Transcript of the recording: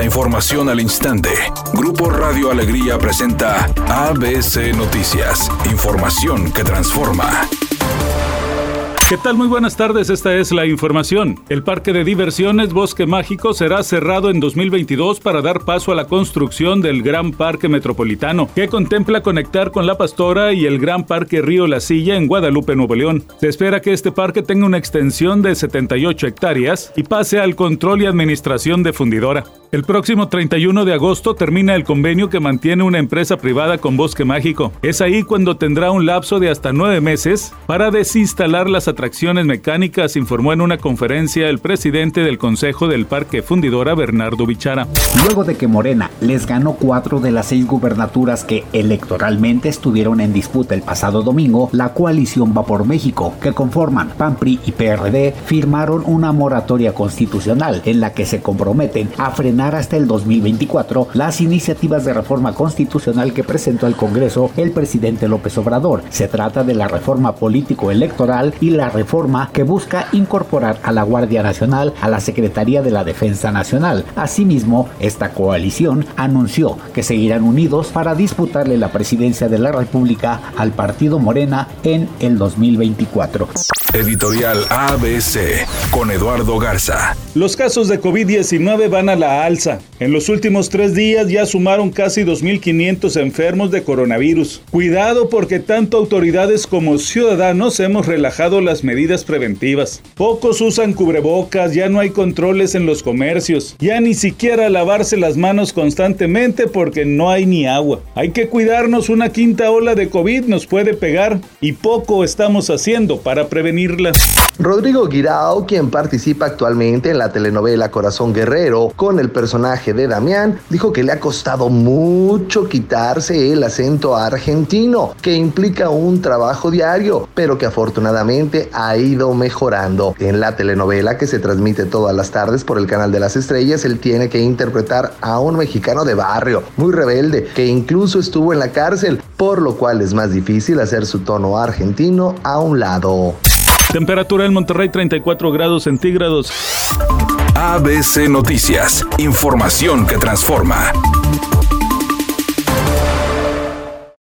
La información al instante. Grupo Radio Alegría presenta ABC Noticias. Información que transforma. ¿Qué tal? Muy buenas tardes, esta es la información. El parque de diversiones Bosque Mágico será cerrado en 2022 para dar paso a la construcción del Gran Parque Metropolitano, que contempla conectar con La Pastora y el Gran Parque Río La Silla en Guadalupe, Nuevo León. Se espera que este parque tenga una extensión de 78 hectáreas y pase al control y administración de fundidora. El próximo 31 de agosto termina el convenio que mantiene una empresa privada con Bosque Mágico. Es ahí cuando tendrá un lapso de hasta nueve meses para desinstalar las atracciones mecánicas, informó en una conferencia el presidente del Consejo del Parque Fundidora, Bernardo Bichara. Luego de que Morena les ganó cuatro de las seis gubernaturas que electoralmente estuvieron en disputa el pasado domingo, la coalición Va por México, que conforman PAN, PRI y PRD, firmaron una moratoria constitucional en la que se comprometen a frenar hasta el 2024 las iniciativas de reforma constitucional que presentó al Congreso el presidente López Obrador. Se trata de la reforma político-electoral y la reforma que busca incorporar a la Guardia Nacional a la Secretaría de la Defensa Nacional. Asimismo, esta coalición anunció que seguirán unidos para disputarle la presidencia de la República al partido Morena en el 2024. Editorial ABC con Eduardo Garza. Los casos de COVID-19 van a la alza. En los últimos tres días ya sumaron casi 2.500 enfermos de coronavirus. Cuidado porque tanto autoridades como ciudadanos hemos relajado las medidas preventivas. Pocos usan cubrebocas, ya no hay controles en los comercios, ya ni siquiera lavarse las manos constantemente porque no hay ni agua. Hay que cuidarnos, una quinta ola de COVID nos puede pegar y poco estamos haciendo para Rodrigo Guirao, quien participa actualmente en la telenovela Corazón Guerrero con el personaje de Damián, dijo que le ha costado mucho quitarse el acento argentino, que implica un trabajo diario, pero que afortunadamente ha ido mejorando. En la telenovela que se transmite todas las tardes por el canal de las estrellas, él tiene que interpretar a un mexicano de barrio, muy rebelde, que incluso estuvo en la cárcel, por lo cual es más difícil hacer su tono argentino a un lado. Temperatura en Monterrey 34 grados centígrados. ABC Noticias, información que transforma.